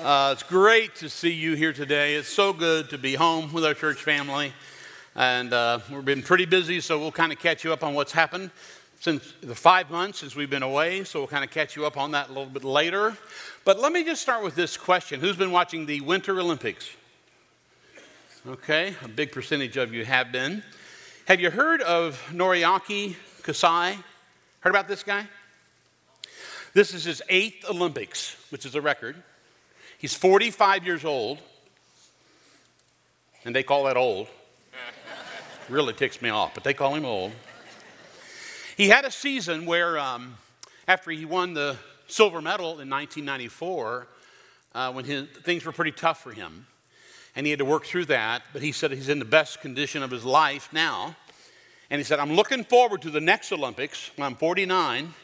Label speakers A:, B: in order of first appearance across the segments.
A: Uh, it's great to see you here today. It's so good to be home with our church family. And uh, we've been pretty busy, so we'll kind of catch you up on what's happened since the five months since we've been away. So we'll kind of catch you up on that a little bit later. But let me just start with this question Who's been watching the Winter Olympics? Okay, a big percentage of you have been. Have you heard of Noriaki Kasai? Heard about this guy? This is his eighth Olympics, which is a record. He's 45 years old, and they call that old. really ticks me off, but they call him old. He had a season where, um, after he won the silver medal in 1994, uh, when his, things were pretty tough for him, and he had to work through that, but he said he's in the best condition of his life now. And he said, I'm looking forward to the next Olympics I'm 49. And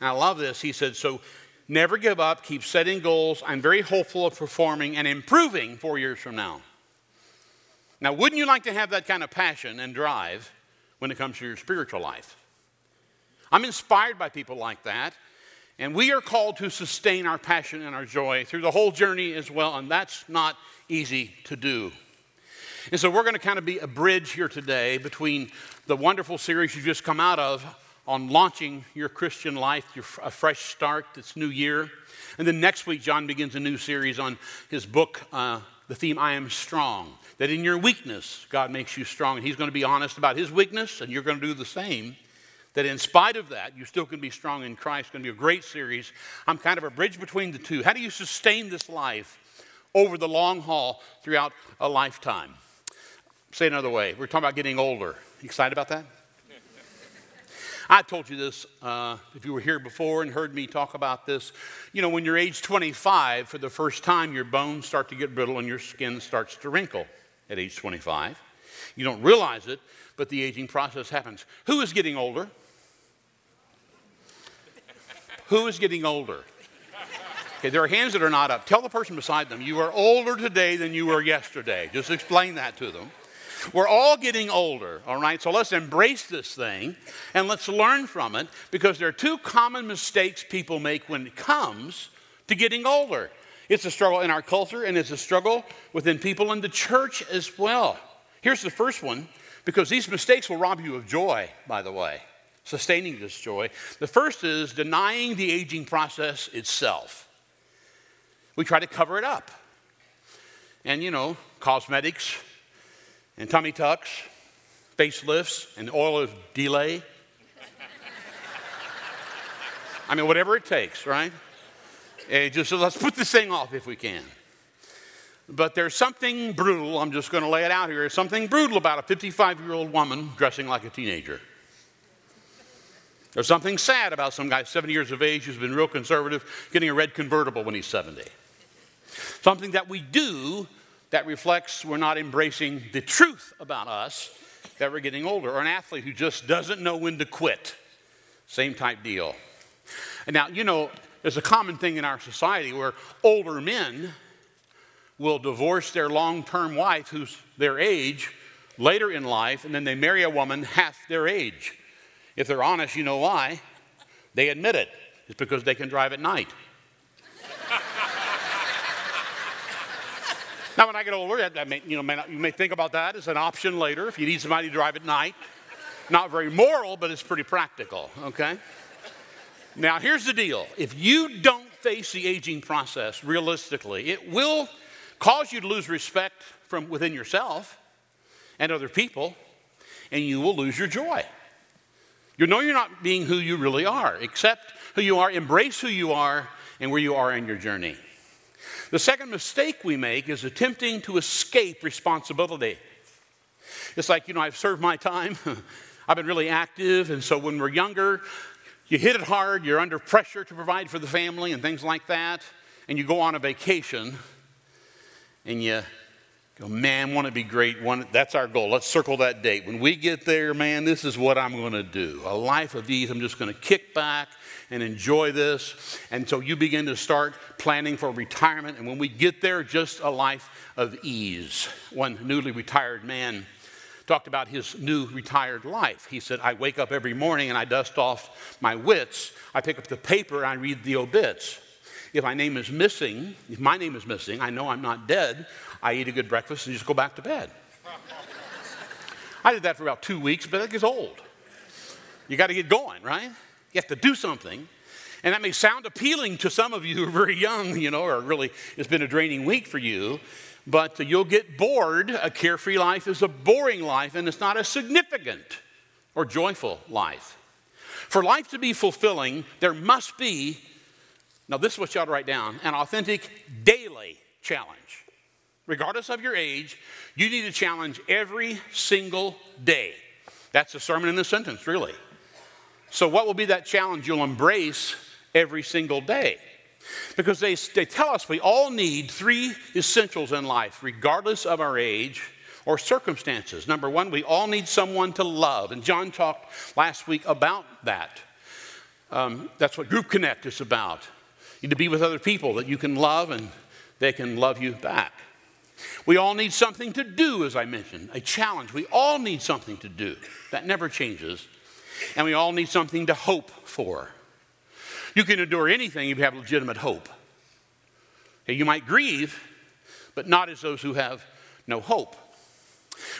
A: I love this. He said, So Never give up, keep setting goals. I'm very hopeful of performing and improving four years from now. Now, wouldn't you like to have that kind of passion and drive when it comes to your spiritual life? I'm inspired by people like that, and we are called to sustain our passion and our joy through the whole journey as well, and that's not easy to do. And so, we're going to kind of be a bridge here today between the wonderful series you just come out of on launching your Christian life, your, a fresh start this new year. And then next week, John begins a new series on his book, uh, the theme, I Am Strong. That in your weakness, God makes you strong. And he's going to be honest about his weakness, and you're going to do the same. That in spite of that, you still can be strong in Christ. It's going to be a great series. I'm kind of a bridge between the two. How do you sustain this life over the long haul throughout a lifetime? Say another way. We're talking about getting older. You excited about that? I told you this uh, if you were here before and heard me talk about this. You know, when you're age 25, for the first time, your bones start to get brittle and your skin starts to wrinkle at age 25. You don't realize it, but the aging process happens. Who is getting older? Who is getting older? Okay, there are hands that are not up. Tell the person beside them, you are older today than you were yesterday. Just explain that to them. We're all getting older, all right? So let's embrace this thing and let's learn from it because there are two common mistakes people make when it comes to getting older. It's a struggle in our culture and it's a struggle within people in the church as well. Here's the first one because these mistakes will rob you of joy, by the way, sustaining this joy. The first is denying the aging process itself. We try to cover it up. And you know, cosmetics, and tummy tucks, facelifts, and oil of delay. I mean, whatever it takes, right? And just so let's put this thing off if we can. But there's something brutal, I'm just going to lay it out here, there's something brutal about a 55 year old woman dressing like a teenager. There's something sad about some guy 70 years of age who's been real conservative getting a red convertible when he's 70. Something that we do that reflects we're not embracing the truth about us that we're getting older, or an athlete who just doesn't know when to quit. Same type deal. And now, you know, there's a common thing in our society where older men will divorce their long term wife who's their age later in life, and then they marry a woman half their age. If they're honest, you know why. They admit it. It's because they can drive at night. Now, when I get older, that, may, you, know, may not, you may think about that as an option later if you need somebody to drive at night. Not very moral, but it's pretty practical, okay? Now, here's the deal if you don't face the aging process realistically, it will cause you to lose respect from within yourself and other people, and you will lose your joy. You know you're not being who you really are. Accept who you are, embrace who you are, and where you are in your journey. The second mistake we make is attempting to escape responsibility. It's like, you know, I've served my time, I've been really active, and so when we're younger, you hit it hard, you're under pressure to provide for the family and things like that, and you go on a vacation and you go, man, want to be great. One, that's our goal. Let's circle that date. When we get there, man, this is what I'm going to do. A life of ease. I'm just going to kick back and enjoy this. And so you begin to start planning for retirement. And when we get there, just a life of ease. One newly retired man talked about his new retired life. He said, I wake up every morning and I dust off my wits. I pick up the paper and I read the obits. If my name is missing, if my name is missing, I know I'm not dead. I eat a good breakfast and just go back to bed. I did that for about two weeks, but that gets old. You got to get going, right? You have to do something. And that may sound appealing to some of you who are very young, you know, or really it's been a draining week for you, but you'll get bored. A carefree life is a boring life, and it's not a significant or joyful life. For life to be fulfilling, there must be, now this is what you ought to write down, an authentic daily challenge. Regardless of your age, you need to challenge every single day. That's the sermon in the sentence, really. So, what will be that challenge you'll embrace every single day? Because they, they tell us we all need three essentials in life, regardless of our age or circumstances. Number one, we all need someone to love. And John talked last week about that. Um, that's what Group Connect is about. You need to be with other people that you can love and they can love you back. We all need something to do, as I mentioned, a challenge. We all need something to do. That never changes. And we all need something to hope for. You can endure anything if you have legitimate hope. You might grieve, but not as those who have no hope.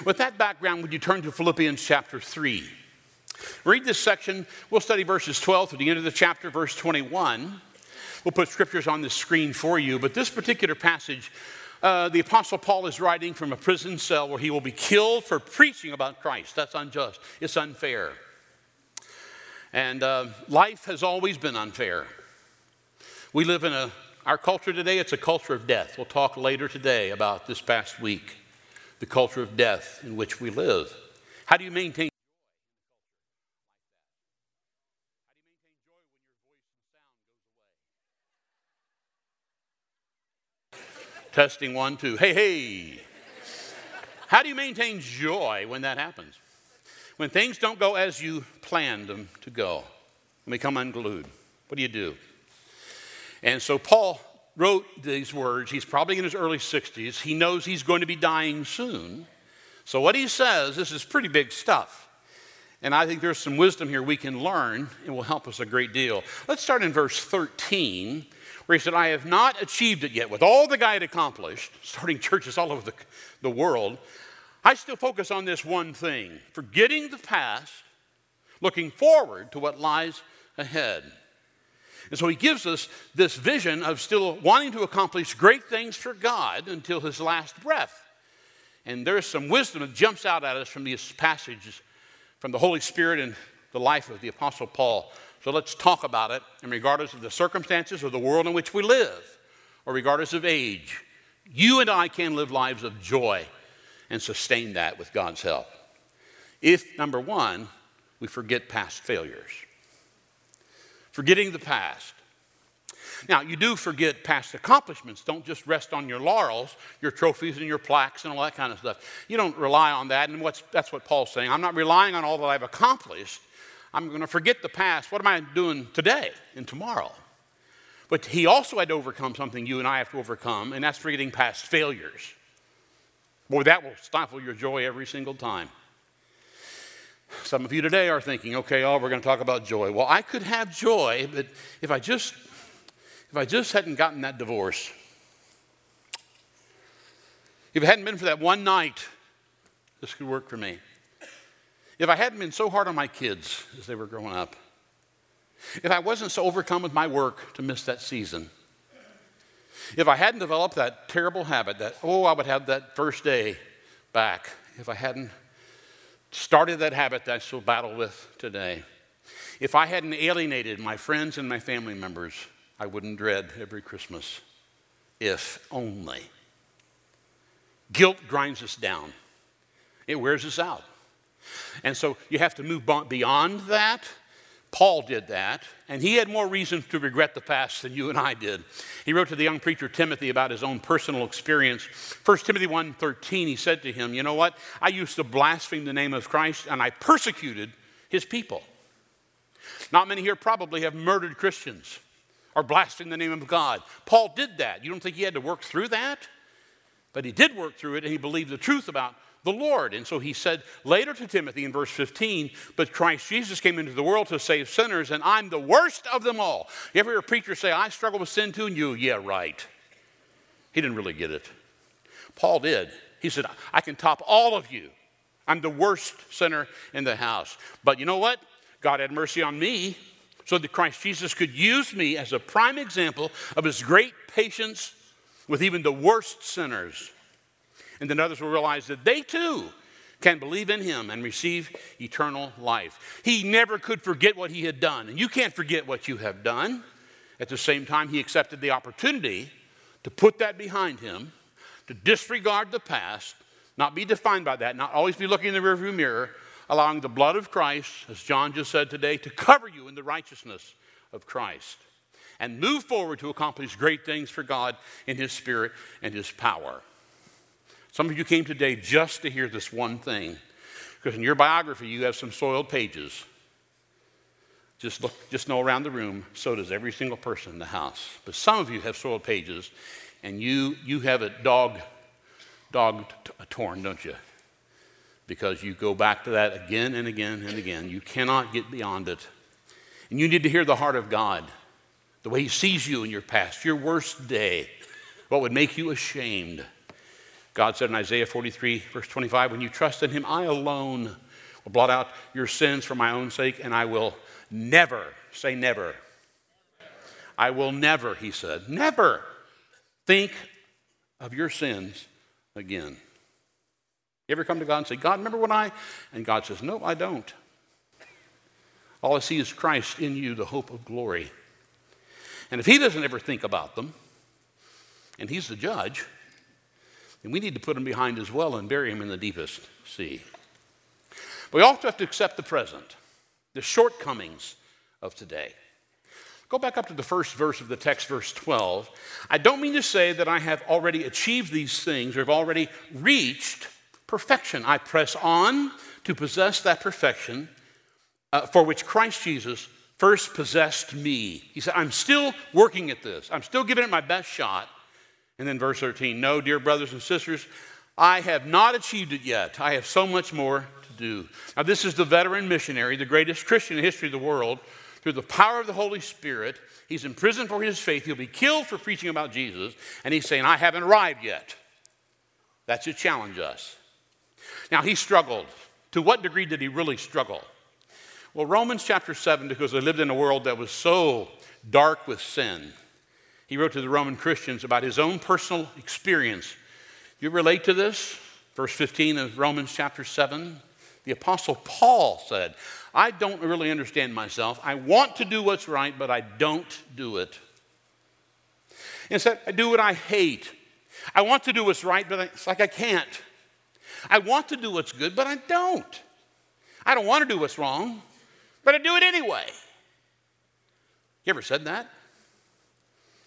A: With that background, would you turn to Philippians chapter 3? Read this section. We'll study verses 12 to the end of the chapter, verse 21. We'll put scriptures on the screen for you, but this particular passage, uh, the Apostle Paul is writing from a prison cell where he will be killed for preaching about Christ. That's unjust, it's unfair. And uh, life has always been unfair. We live in a, our culture today, it's a culture of death. We'll talk later today about this past week the culture of death in which we live. How do you maintain Testing one, two. Hey, hey. How do you maintain joy when that happens? When things don't go as you planned them to go, when they come unglued, what do you do? And so Paul wrote these words. He's probably in his early 60s. He knows he's going to be dying soon. So, what he says, this is pretty big stuff. And I think there's some wisdom here we can learn and will help us a great deal. Let's start in verse 13, where he said, I have not achieved it yet. With all the guy had accomplished, starting churches all over the, the world, I still focus on this one thing forgetting the past, looking forward to what lies ahead. And so he gives us this vision of still wanting to accomplish great things for God until his last breath. And there's some wisdom that jumps out at us from these passages from the Holy Spirit and the life of the Apostle Paul. So let's talk about it, and regardless of the circumstances of the world in which we live, or regardless of age, you and I can live lives of joy and sustain that with God's help. If, number one, we forget past failures forgetting the past. Now, you do forget past accomplishments. Don't just rest on your laurels, your trophies and your plaques and all that kind of stuff. You don't rely on that. And that's what Paul's saying. I'm not relying on all that I've accomplished. I'm going to forget the past. What am I doing today and tomorrow? But he also had to overcome something you and I have to overcome, and that's forgetting past failures. Boy, that will stifle your joy every single time. Some of you today are thinking, okay, oh, we're going to talk about joy. Well, I could have joy, but if I just if I just hadn't gotten that divorce, if it hadn't been for that one night, this could work for me. If I hadn't been so hard on my kids as they were growing up, if I wasn't so overcome with my work to miss that season, if I hadn't developed that terrible habit that, oh, I would have that first day back, if I hadn't started that habit that I still battle with today. If I hadn't alienated my friends and my family members, I wouldn't dread every Christmas. If only. Guilt grinds us down, it wears us out. And so you have to move beyond that Paul did that, and he had more reasons to regret the past than you and I did. He wrote to the young preacher Timothy about his own personal experience. 1 Timothy 1:13, he said to him, "You know what? I used to blaspheme the name of Christ and I persecuted his people." Not many here probably have murdered Christians or blasphemed the name of God. Paul did that. You don't think he had to work through that? But he did work through it and he believed the truth about the Lord. And so he said later to Timothy in verse 15, But Christ Jesus came into the world to save sinners, and I'm the worst of them all. You ever hear a preacher say, I struggle with sin too? And you, yeah, right. He didn't really get it. Paul did. He said, I can top all of you. I'm the worst sinner in the house. But you know what? God had mercy on me so that Christ Jesus could use me as a prime example of his great patience with even the worst sinners. And then others will realize that they too can believe in him and receive eternal life. He never could forget what he had done, and you can't forget what you have done. At the same time, he accepted the opportunity to put that behind him, to disregard the past, not be defined by that, not always be looking in the rearview mirror, allowing the blood of Christ, as John just said today, to cover you in the righteousness of Christ and move forward to accomplish great things for God in His Spirit and His power. Some of you came today just to hear this one thing, because in your biography you have some soiled pages. Just look, just know around the room, so does every single person in the house. But some of you have soiled pages, and you you have it dog, dog torn, don't you? Because you go back to that again and again and again. You cannot get beyond it. And you need to hear the heart of God the way He sees you in your past, your worst day, what would make you ashamed. God said in Isaiah 43, verse 25, When you trust in Him, I alone will blot out your sins for my own sake, and I will never, say never. I will never, He said, never think of your sins again. You ever come to God and say, God, remember when I? And God says, No, I don't. All I see is Christ in you, the hope of glory. And if he doesn't ever think about them, and he's the judge, then we need to put him behind as well and bury him in the deepest sea. But we also have to accept the present, the shortcomings of today. Go back up to the first verse of the text, verse 12. I don't mean to say that I have already achieved these things or have already reached perfection. I press on to possess that perfection uh, for which Christ Jesus first possessed me. He said, I'm still working at this, I'm still giving it my best shot. And then verse 13, no, dear brothers and sisters, I have not achieved it yet. I have so much more to do. Now, this is the veteran missionary, the greatest Christian in the history of the world. Through the power of the Holy Spirit, he's in prison for his faith. He'll be killed for preaching about Jesus. And he's saying, I haven't arrived yet. That should challenge us. Now, he struggled. To what degree did he really struggle? Well, Romans chapter 7, because they lived in a world that was so dark with sin, he wrote to the Roman Christians about his own personal experience. You relate to this? Verse 15 of Romans chapter 7. The Apostle Paul said, I don't really understand myself. I want to do what's right, but I don't do it. Instead, I do what I hate. I want to do what's right, but it's like I can't. I want to do what's good, but I don't. I don't want to do what's wrong, but I do it anyway. You ever said that?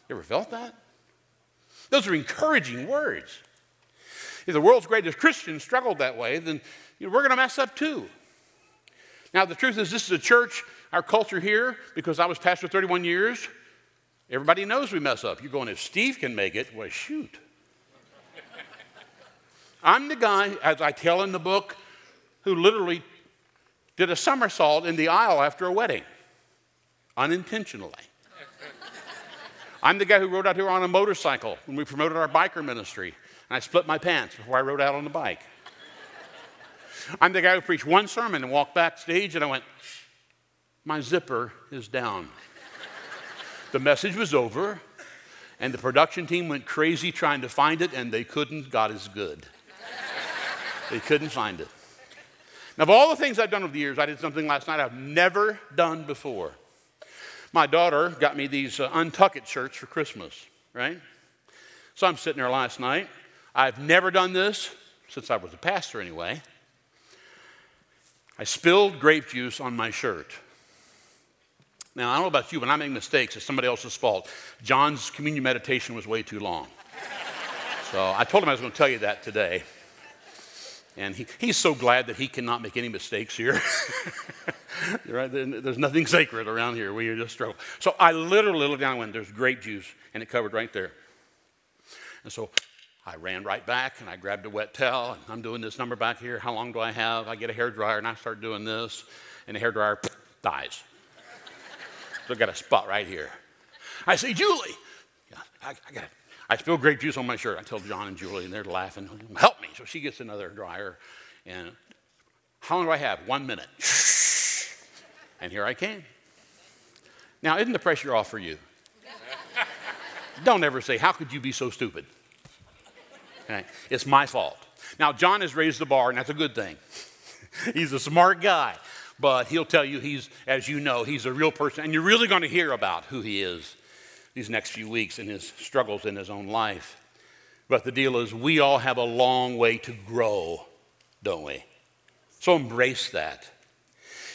A: You ever felt that? Those are encouraging words. If the world's greatest Christians struggled that way, then you know, we're going to mess up too. Now, the truth is, this is a church, our culture here, because I was pastor 31 years, everybody knows we mess up. You're going, if Steve can make it, well, shoot. I'm the guy, as I tell in the book, who literally did a somersault in the aisle after a wedding, unintentionally. I'm the guy who rode out here on a motorcycle when we promoted our biker ministry, and I split my pants before I rode out on the bike. I'm the guy who preached one sermon and walked backstage, and I went, My zipper is down. the message was over, and the production team went crazy trying to find it, and they couldn't. God is good. they couldn't find it. Now, of all the things I've done over the years, I did something last night I've never done before. My daughter got me these uh, shirts for Christmas, right? So I'm sitting there last night. I've never done this since I was a pastor, anyway. I spilled grape juice on my shirt. Now, I don't know about you, but I make mistakes. It's somebody else's fault. John's communion meditation was way too long. so I told him I was going to tell you that today. And he, he's so glad that he cannot make any mistakes here. right? There's nothing sacred around here. We just struggle. So I literally looked down and there's grape juice, and it covered right there. And so I ran right back and I grabbed a wet towel and I'm doing this number back here. How long do I have? I get a hair dryer and I start doing this, and the hair dryer dies. so I got a spot right here. I say, Julie, I, I got I spill grape juice on my shirt. I tell John and Julie, and they're laughing. Help me. So she gets another dryer. And how long do I have? One minute. And here I came. Now, isn't the pressure off for you? Don't ever say, How could you be so stupid? Okay? It's my fault. Now, John has raised the bar, and that's a good thing. he's a smart guy, but he'll tell you he's, as you know, he's a real person, and you're really going to hear about who he is these next few weeks in his struggles in his own life. But the deal is, we all have a long way to grow, don't we? So embrace that.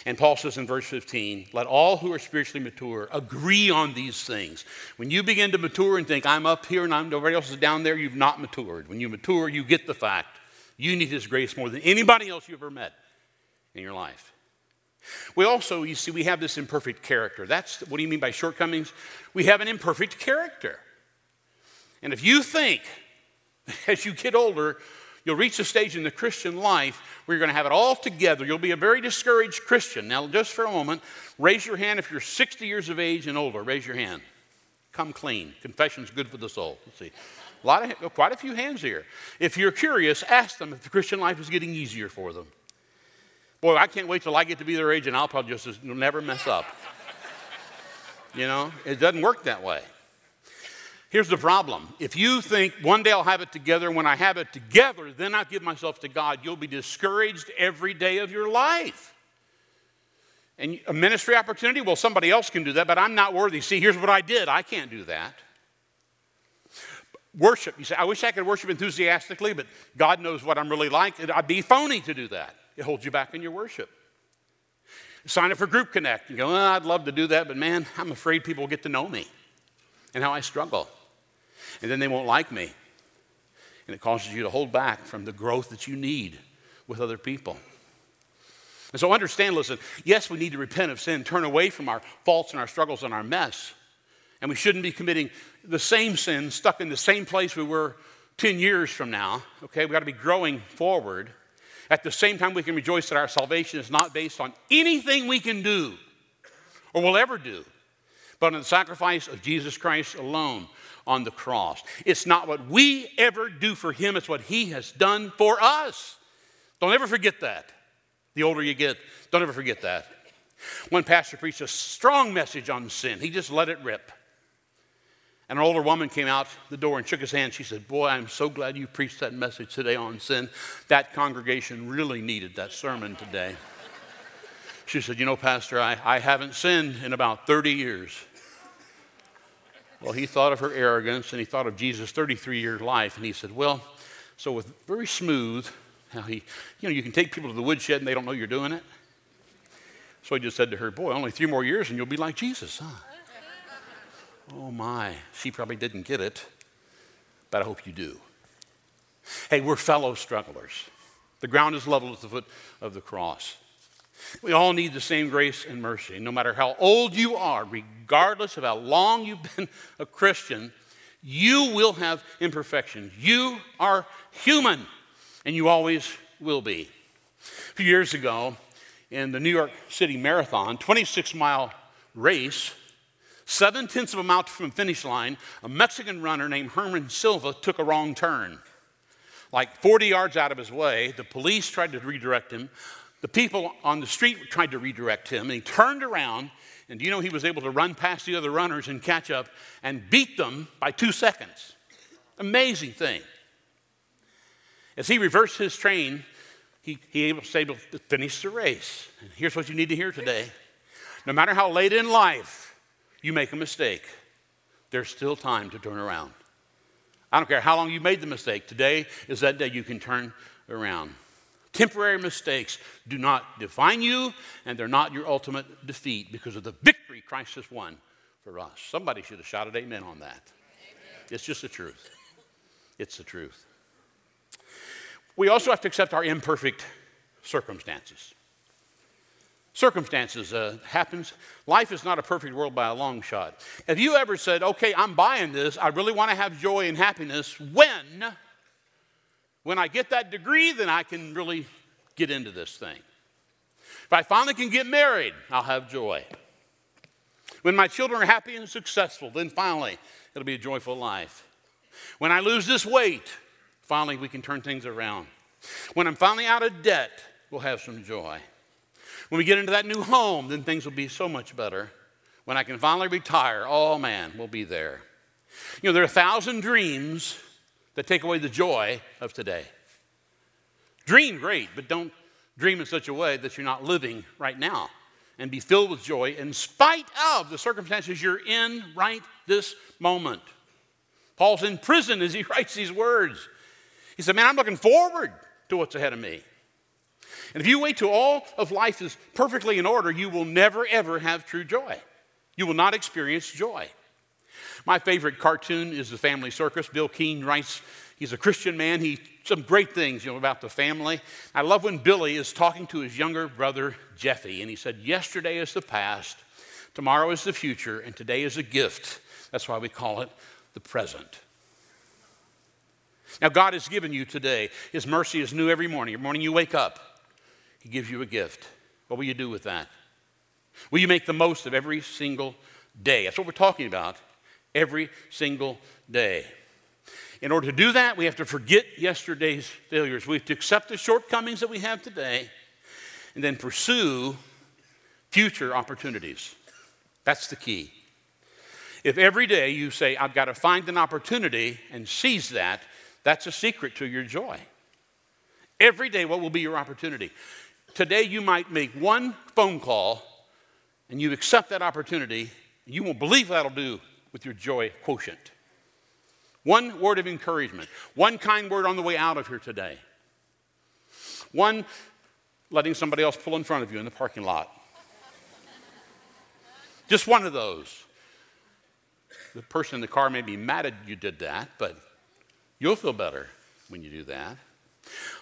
A: And Paul says in verse 15, let all who are spiritually mature agree on these things. When you begin to mature and think, I'm up here and I'm, nobody else is down there, you've not matured. When you mature, you get the fact you need His grace more than anybody else you've ever met in your life. We also, you see, we have this imperfect character. That's what do you mean by shortcomings? We have an imperfect character. And if you think as you get older, you'll reach a stage in the Christian life where you're going to have it all together. You'll be a very discouraged Christian. Now, just for a moment, raise your hand if you're 60 years of age and older. Raise your hand. Come clean. Confession's good for the soul. Let's see. A lot of, quite a few hands here. If you're curious, ask them if the Christian life is getting easier for them. Boy, I can't wait till I get to be their age and I'll probably just never mess up. you know, it doesn't work that way. Here's the problem. If you think one day I'll have it together, when I have it together, then I'll give myself to God, you'll be discouraged every day of your life. And a ministry opportunity, well, somebody else can do that, but I'm not worthy. See, here's what I did I can't do that. Worship, you say, I wish I could worship enthusiastically, but God knows what I'm really like. I'd be phony to do that. It holds you back in your worship. Sign up for Group Connect. You go, oh, I'd love to do that, but man, I'm afraid people will get to know me and how I struggle. And then they won't like me. And it causes you to hold back from the growth that you need with other people. And so understand, listen, yes, we need to repent of sin, turn away from our faults and our struggles and our mess. And we shouldn't be committing the same sin, stuck in the same place we were 10 years from now. Okay, we got to be growing forward. At the same time, we can rejoice that our salvation is not based on anything we can do or will ever do, but on the sacrifice of Jesus Christ alone on the cross. It's not what we ever do for Him, it's what He has done for us. Don't ever forget that. The older you get, don't ever forget that. One pastor preached a strong message on sin, he just let it rip. And an older woman came out the door and shook his hand. She said, Boy, I'm so glad you preached that message today on sin. That congregation really needed that sermon today. She said, You know, Pastor, I, I haven't sinned in about 30 years. Well, he thought of her arrogance and he thought of Jesus' 33 year life. And he said, Well, so with very smooth, how he, you know, you can take people to the woodshed and they don't know you're doing it. So he just said to her, Boy, only three more years and you'll be like Jesus, huh? Oh my, she probably didn't get it, but I hope you do. Hey, we're fellow strugglers. The ground is level at the foot of the cross. We all need the same grace and mercy. No matter how old you are, regardless of how long you've been a Christian, you will have imperfections. You are human, and you always will be. A few years ago, in the New York City Marathon, 26 mile race, Seven tenths of a mile from the finish line, a Mexican runner named Herman Silva took a wrong turn. Like 40 yards out of his way, the police tried to redirect him. The people on the street tried to redirect him, and he turned around, and you know he was able to run past the other runners and catch up and beat them by two seconds. Amazing thing. As he reversed his train, he, he was able to finish the race. And here's what you need to hear today. No matter how late in life you make a mistake, there's still time to turn around. I don't care how long you made the mistake, today is that day you can turn around. Temporary mistakes do not define you, and they're not your ultimate defeat because of the victory Christ has won for us. Somebody should have shouted amen on that. Amen. It's just the truth. It's the truth. We also have to accept our imperfect circumstances. Circumstances uh, happens. Life is not a perfect world by a long shot. Have you ever said, okay, I'm buying this. I really want to have joy and happiness when When I get that degree, then I can really get into this thing. If I finally can get married, I'll have joy. When my children are happy and successful, then finally it'll be a joyful life. When I lose this weight, finally we can turn things around. When I'm finally out of debt, we'll have some joy. When we get into that new home, then things will be so much better. When I can finally retire, oh man, we'll be there. You know, there are a thousand dreams that take away the joy of today. Dream great, but don't dream in such a way that you're not living right now and be filled with joy in spite of the circumstances you're in right this moment. Paul's in prison as he writes these words. He said, Man, I'm looking forward to what's ahead of me. And if you wait till all of life is perfectly in order, you will never, ever have true joy. You will not experience joy. My favorite cartoon is The Family Circus. Bill Keane writes, he's a Christian man. He some great things you know, about the family. I love when Billy is talking to his younger brother, Jeffy, and he said, Yesterday is the past, tomorrow is the future, and today is a gift. That's why we call it the present. Now, God has given you today. His mercy is new every morning. Every morning you wake up, He gives you a gift. What will you do with that? Will you make the most of every single day? That's what we're talking about. Every single day. In order to do that, we have to forget yesterday's failures. We have to accept the shortcomings that we have today and then pursue future opportunities. That's the key. If every day you say, I've got to find an opportunity and seize that, that's a secret to your joy. Every day, what will be your opportunity? Today, you might make one phone call and you accept that opportunity. You won't believe that'll do with your joy quotient. One word of encouragement, one kind word on the way out of here today, one letting somebody else pull in front of you in the parking lot. Just one of those. The person in the car may be mad at you did that, but you'll feel better when you do that.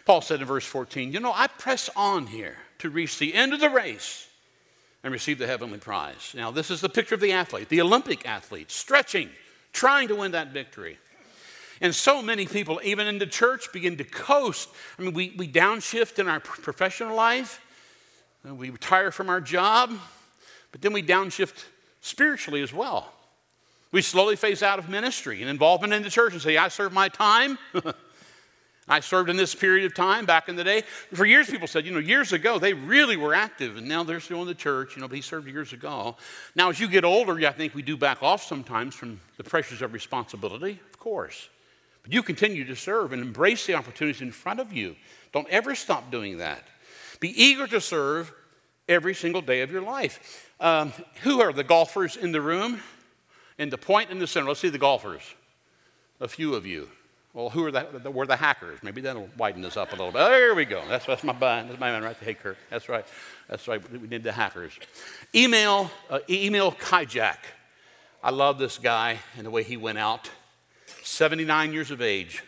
A: Paul said in verse 14, You know, I press on here to reach the end of the race and receive the heavenly prize. Now, this is the picture of the athlete, the Olympic athlete, stretching, trying to win that victory. And so many people, even in the church, begin to coast. I mean, we, we downshift in our professional life, we retire from our job, but then we downshift spiritually as well. We slowly phase out of ministry and involvement in the church and say, I serve my time. I served in this period of time back in the day. For years, people said, you know, years ago, they really were active, and now they're still in the church. You know, but he served years ago. Now, as you get older, I think we do back off sometimes from the pressures of responsibility, of course. But you continue to serve and embrace the opportunities in front of you. Don't ever stop doing that. Be eager to serve every single day of your life. Um, who are the golfers in the room? In the point in the center, let's see the golfers. A few of you. Well, who are the, the, were the hackers? Maybe that'll widen this up a little bit. Oh, there we go. That's, that's my man. That's my man right there. Hey, Kirk. That's right. That's right. We need the hackers. Email, uh, Emil Kijek. I love this guy and the way he went out. 79 years of age.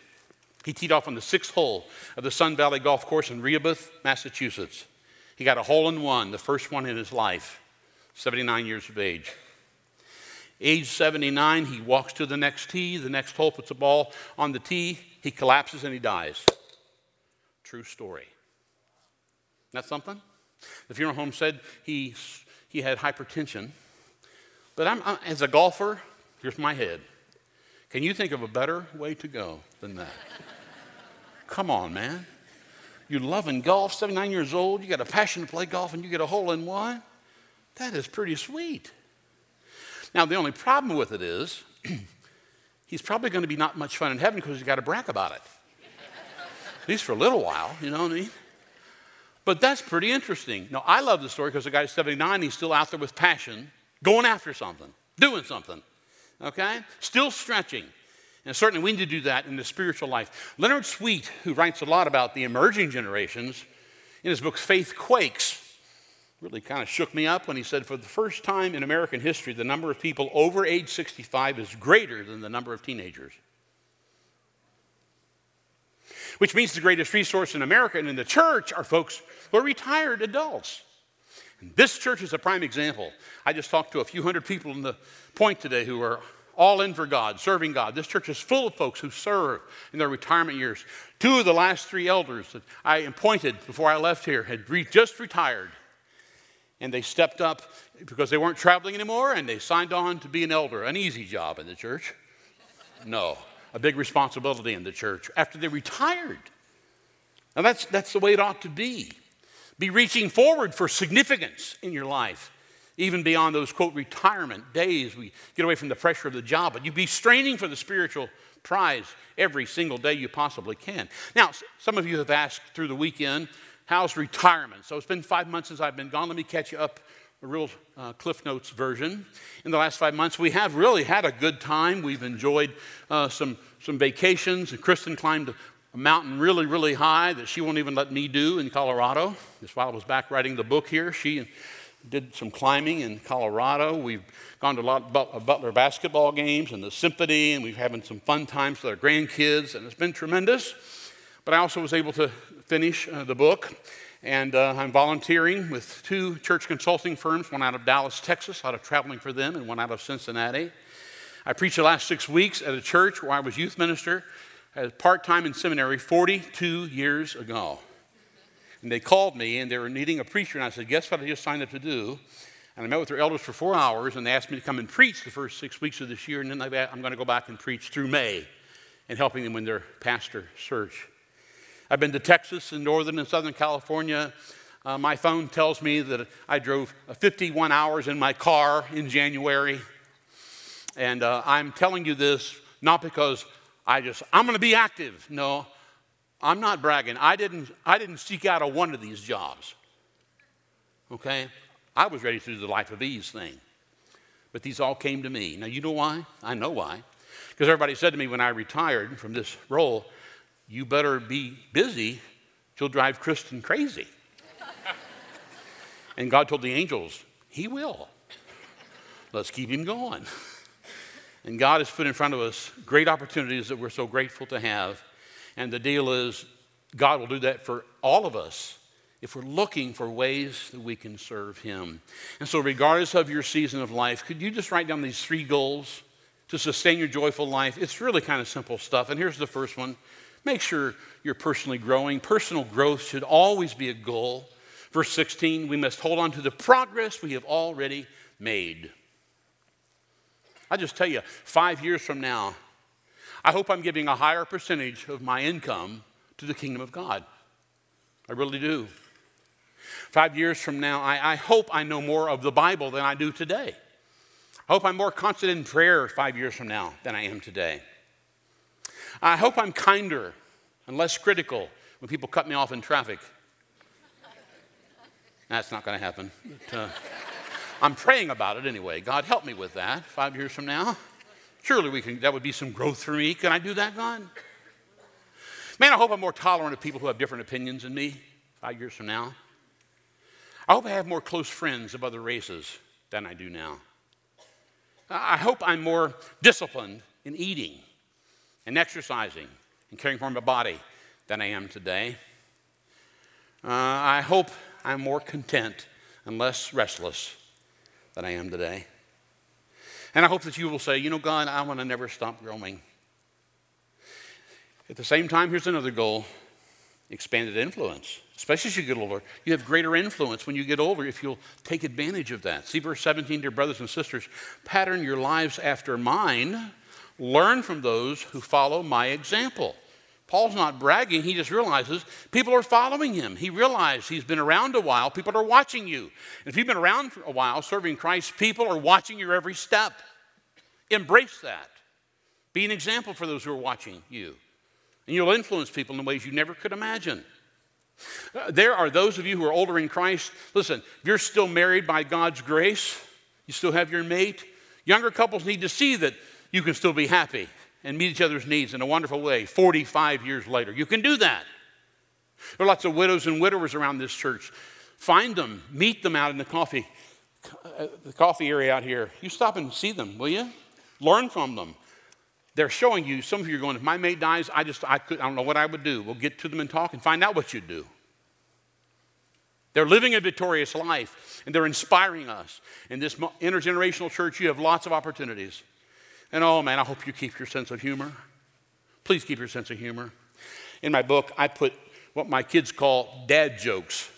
A: He teed off on the sixth hole of the Sun Valley Golf Course in Rehoboth, Massachusetts. He got a hole in one, the first one in his life, 79 years of age. Age 79, he walks to the next tee. The next hole puts a ball on the tee. He collapses and he dies. True story. That's something? The funeral home said he, he had hypertension. But I'm, I'm, as a golfer, here's my head. Can you think of a better way to go than that? Come on, man. You're loving golf, 79 years old, you got a passion to play golf, and you get a hole in one? That is pretty sweet. Now, the only problem with it is he's probably going to be not much fun in heaven because he's got to brag about it. At least for a little while, you know what I mean? But that's pretty interesting. Now, I love the story because the guy's 79, he's still out there with passion, going after something, doing something okay? Still stretching. And certainly we need to do that in the spiritual life. Leonard Sweet, who writes a lot about the emerging generations, in his book Faith Quakes, really kind of shook me up when he said, For the first time in American history, the number of people over age 65 is greater than the number of teenagers. Which means the greatest resource in America and in the church are folks who are retired adults. And this church is a prime example. I just talked to a few hundred people in the point today who are all in for God, serving God. This church is full of folks who serve in their retirement years. Two of the last three elders that I appointed before I left here had re- just retired. And they stepped up because they weren't traveling anymore and they signed on to be an elder. An easy job in the church. No, a big responsibility in the church after they retired. Now that's, that's the way it ought to be. Be reaching forward for significance in your life even beyond those quote retirement days we get away from the pressure of the job but you be straining for the spiritual prize every single day you possibly can now some of you have asked through the weekend how's retirement. So it's been five months since i've been gone. Let me catch you up a real uh, cliff notes version. In the last five months we have really had a good time. We've enjoyed uh, some some vacations. Kristen climbed a mountain really really high that she won't even let me do in colorado. Just while i was back writing the book here she did some climbing in Colorado. We've gone to a lot of Butler basketball games and the symphony, and we've having some fun times with our grandkids, and it's been tremendous. But I also was able to finish uh, the book, and uh, I'm volunteering with two church consulting firms, one out of Dallas, Texas, out of traveling for them, and one out of Cincinnati. I preached the last six weeks at a church where I was youth minister, as part time in seminary 42 years ago. And they called me and they were needing a preacher. And I said, Guess what I just signed up to do? And I met with their elders for four hours and they asked me to come and preach the first six weeks of this year. And then I'm going to go back and preach through May and helping them in their pastor search. I've been to Texas and Northern and Southern California. Uh, my phone tells me that I drove 51 hours in my car in January. And uh, I'm telling you this not because I just, I'm going to be active. No, I'm not bragging. I didn't, I didn't seek out a one of these jobs. Okay? I was ready to do the life of ease thing. But these all came to me. Now, you know why? I know why. Because everybody said to me when I retired from this role, you better be busy, you'll drive Kristen crazy. and God told the angels, He will. Let's keep him going. And God has put in front of us great opportunities that we're so grateful to have. And the deal is, God will do that for all of us if we're looking for ways that we can serve Him. And so, regardless of your season of life, could you just write down these three goals to sustain your joyful life? It's really kind of simple stuff. And here's the first one make sure you're personally growing. Personal growth should always be a goal. Verse 16, we must hold on to the progress we have already made. I just tell you, five years from now, I hope I'm giving a higher percentage of my income to the kingdom of God. I really do. Five years from now, I, I, hope I know more of the Bible than I do today. I hope I'm more constant in prayer five years from now than I am today. I hope I'm kinder and less critical when people cut me off in traffic. That's not going to happen. But, uh, I'm praying about it anyway. God, help me with that five years from now. Surely we can, that would be some growth for me. Can I do that, God? Man, I hope I'm more tolerant of people who have different opinions than me five years from now. I hope I have more close friends of other races than I do now. I hope I'm more disciplined in eating and exercising and caring for my body than I am today. Uh, I hope I'm more content and less restless than I am today. And I hope that you will say, you know, God, I want to never stop growing. At the same time, here's another goal expanded influence, especially as you get older. You have greater influence when you get older if you'll take advantage of that. See verse 17, dear brothers and sisters, pattern your lives after mine, learn from those who follow my example. Paul's not bragging, he just realizes people are following him. He realized he's been around a while, people are watching you. If you've been around for a while serving Christ, people are watching your every step. Embrace that. Be an example for those who are watching you. And you'll influence people in ways you never could imagine. Uh, there are those of you who are older in Christ. Listen, if you're still married by God's grace, you still have your mate. Younger couples need to see that you can still be happy and meet each other's needs in a wonderful way 45 years later. You can do that. There are lots of widows and widowers around this church. Find them, meet them out in the coffee, uh, the coffee area out here. You stop and see them, will you? Learn from them. They're showing you, some of you are going, if my mate dies, I just, I, could, I don't know what I would do. We'll get to them and talk and find out what you'd do. They're living a victorious life and they're inspiring us. In this intergenerational church, you have lots of opportunities And oh man, I hope you keep your sense of humor. Please keep your sense of humor. In my book, I put what my kids call dad jokes.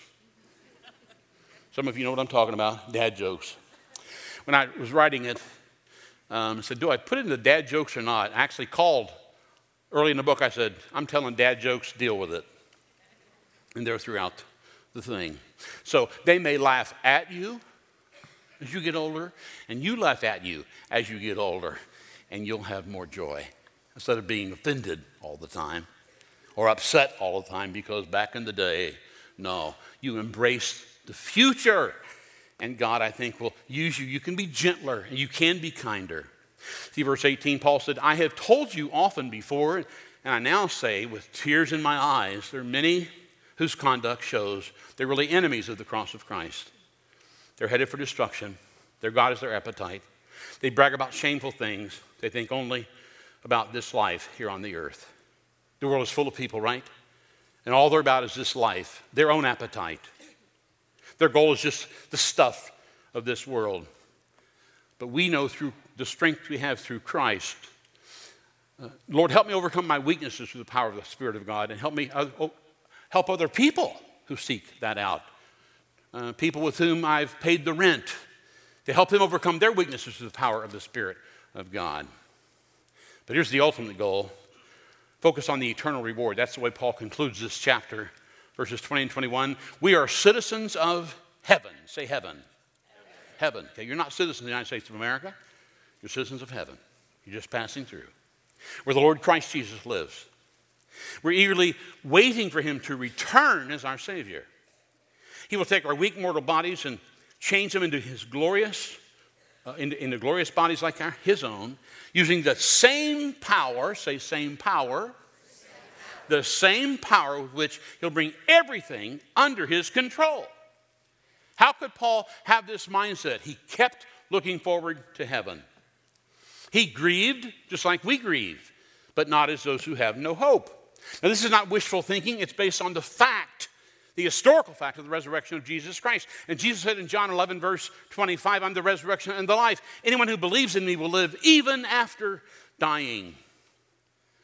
A: Some of you know what I'm talking about dad jokes. When I was writing it, um, I said, Do I put in the dad jokes or not? I actually called early in the book, I said, I'm telling dad jokes, deal with it. And they're throughout the thing. So they may laugh at you as you get older, and you laugh at you as you get older, and you'll have more joy instead of being offended all the time or upset all the time because back in the day, no, you embraced the future. And God, I think, will use you. You can be gentler and you can be kinder. See, verse 18, Paul said, I have told you often before, and I now say with tears in my eyes, there are many whose conduct shows they're really enemies of the cross of Christ. They're headed for destruction. Their God is their appetite. They brag about shameful things. They think only about this life here on the earth. The world is full of people, right? And all they're about is this life, their own appetite. Their goal is just the stuff of this world. But we know through the strength we have through Christ. Uh, Lord, help me overcome my weaknesses through the power of the Spirit of God and help me uh, help other people who seek that out. Uh, people with whom I've paid the rent to help them overcome their weaknesses through the power of the Spirit of God. But here's the ultimate goal focus on the eternal reward. That's the way Paul concludes this chapter, verses 20 and 21. We are citizens of heaven. Say heaven. Heaven. heaven. Okay, you're not citizens of the United States of America, you're citizens of heaven. You're just passing through, where the Lord Christ Jesus lives. We're eagerly waiting for him to return as our Savior. He will take our weak mortal bodies and change them into his glorious, uh, into, into glorious bodies like our, his own, using the same power, say, same power, the same power with which he'll bring everything under his control. How could Paul have this mindset? He kept looking forward to heaven. He grieved just like we grieve, but not as those who have no hope. Now, this is not wishful thinking, it's based on the fact the historical fact of the resurrection of Jesus Christ. And Jesus said in John 11, verse 25, I'm the resurrection and the life. Anyone who believes in me will live even after dying.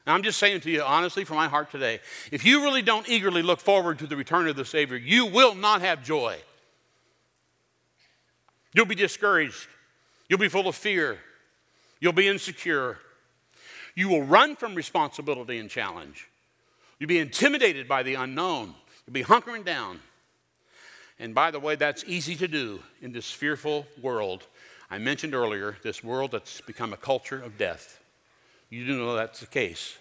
A: I'm just saying to you honestly from my heart today if you really don't eagerly look forward to the return of the Savior, you will not have joy. You'll be discouraged. You'll be full of fear. You'll be insecure. You will run from responsibility and challenge. You'll be intimidated by the unknown. Be hunkering down. And by the way, that's easy to do in this fearful world. I mentioned earlier this world that's become a culture of death. You do know that's the case.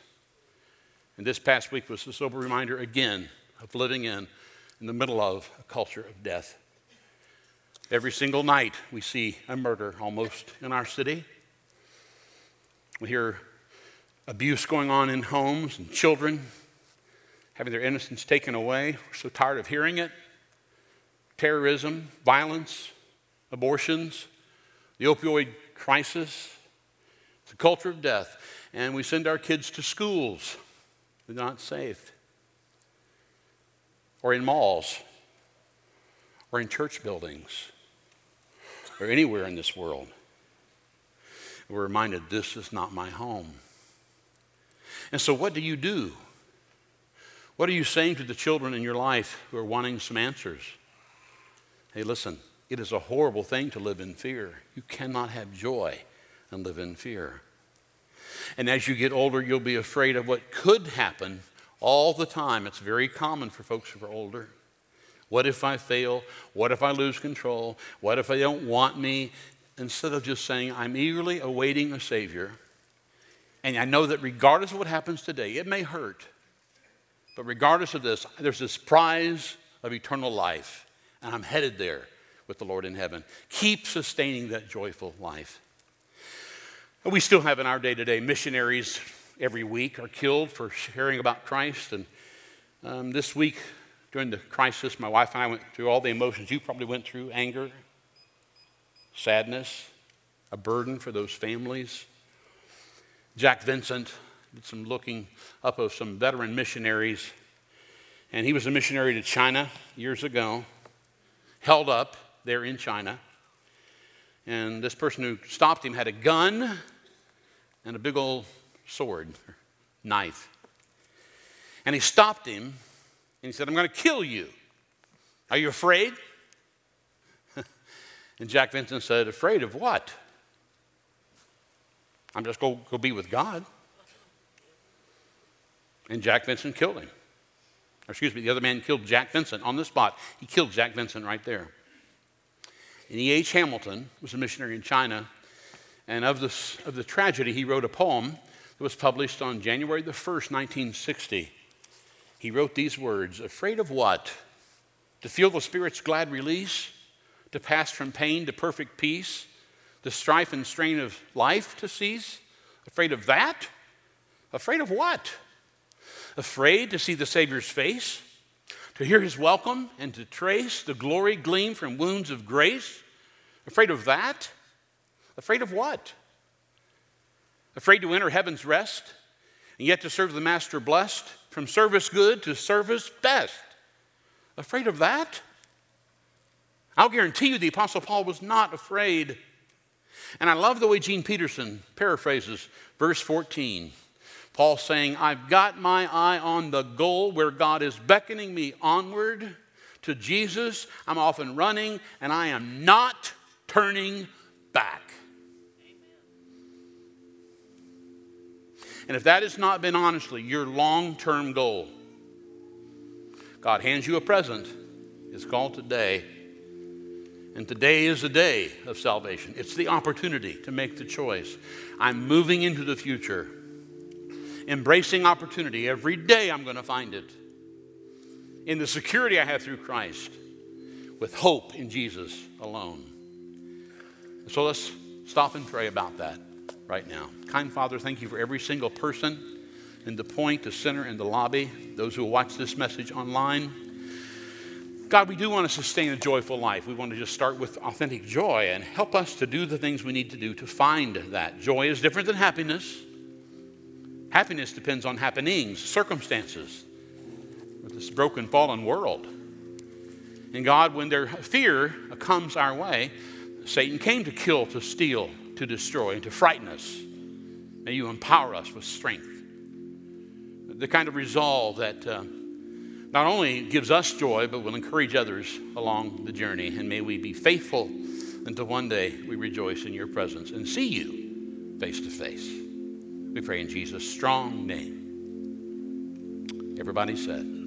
A: And this past week was a sober reminder again of living in, in the middle of a culture of death. Every single night we see a murder almost in our city. We hear abuse going on in homes and children having their innocence taken away. We're so tired of hearing it. Terrorism, violence, abortions, the opioid crisis, the culture of death. And we send our kids to schools. They're not safe. Or in malls. Or in church buildings. Or anywhere in this world. We're reminded this is not my home. And so, what do you do? What are you saying to the children in your life who are wanting some answers? Hey, listen, it is a horrible thing to live in fear. You cannot have joy and live in fear. And as you get older, you'll be afraid of what could happen all the time. It's very common for folks who are older. What if I fail? What if I lose control? What if they don't want me? Instead of just saying, I'm eagerly awaiting a Savior, and I know that regardless of what happens today, it may hurt. But regardless of this, there's this prize of eternal life, and I'm headed there with the Lord in heaven. Keep sustaining that joyful life. We still have in our day to day missionaries every week are killed for sharing about Christ. And um, this week, during the crisis, my wife and I went through all the emotions you probably went through anger, sadness, a burden for those families. Jack Vincent did some looking up of some veteran missionaries. And he was a missionary to China years ago, held up there in China. And this person who stopped him had a gun and a big old sword, knife. And he stopped him and he said, I'm going to kill you. Are you afraid? and Jack Vincent said, Afraid of what? I'm just going to go be with God. And Jack Vincent killed him. Or excuse me, the other man killed Jack Vincent on the spot. He killed Jack Vincent right there. And E.H. Hamilton was a missionary in China. And of, this, of the tragedy, he wrote a poem that was published on January the 1st, 1960. He wrote these words Afraid of what? To feel the Spirit's glad release? To pass from pain to perfect peace? The strife and strain of life to cease? Afraid of that? Afraid of what? Afraid to see the Savior's face? to hear his welcome and to trace the glory gleam from wounds of grace? Afraid of that? Afraid of what? Afraid to enter heaven's rest and yet to serve the Master blessed, from service good to service best? Afraid of that? I'll guarantee you the Apostle Paul was not afraid. And I love the way Gene Peterson paraphrases verse 14. Paul saying, I've got my eye on the goal where God is beckoning me onward to Jesus. I'm often running and I am not turning back. And if that has not been honestly your long term goal, God hands you a present. It's called today. And today is the day of salvation. It's the opportunity to make the choice. I'm moving into the future embracing opportunity. Every day I'm going to find it. In the security I have through Christ, with hope in Jesus alone. So let's stop and pray about that right now. Kind Father, thank you for every single person in the point, the center, and the lobby, those who watch this message online. God, we do want to sustain a joyful life. We want to just start with authentic joy and help us to do the things we need to do to find that. Joy is different than happiness. Happiness depends on happenings, circumstances, with this broken, fallen world. And God, when their fear comes our way, Satan came to kill, to steal, to destroy, and to frighten us. May you empower us with strength. The kind of resolve that uh, not only gives us joy, but will encourage others along the journey. And may we be faithful until one day we rejoice in your presence and see you face to face. We pray in Jesus' strong name. Everybody said,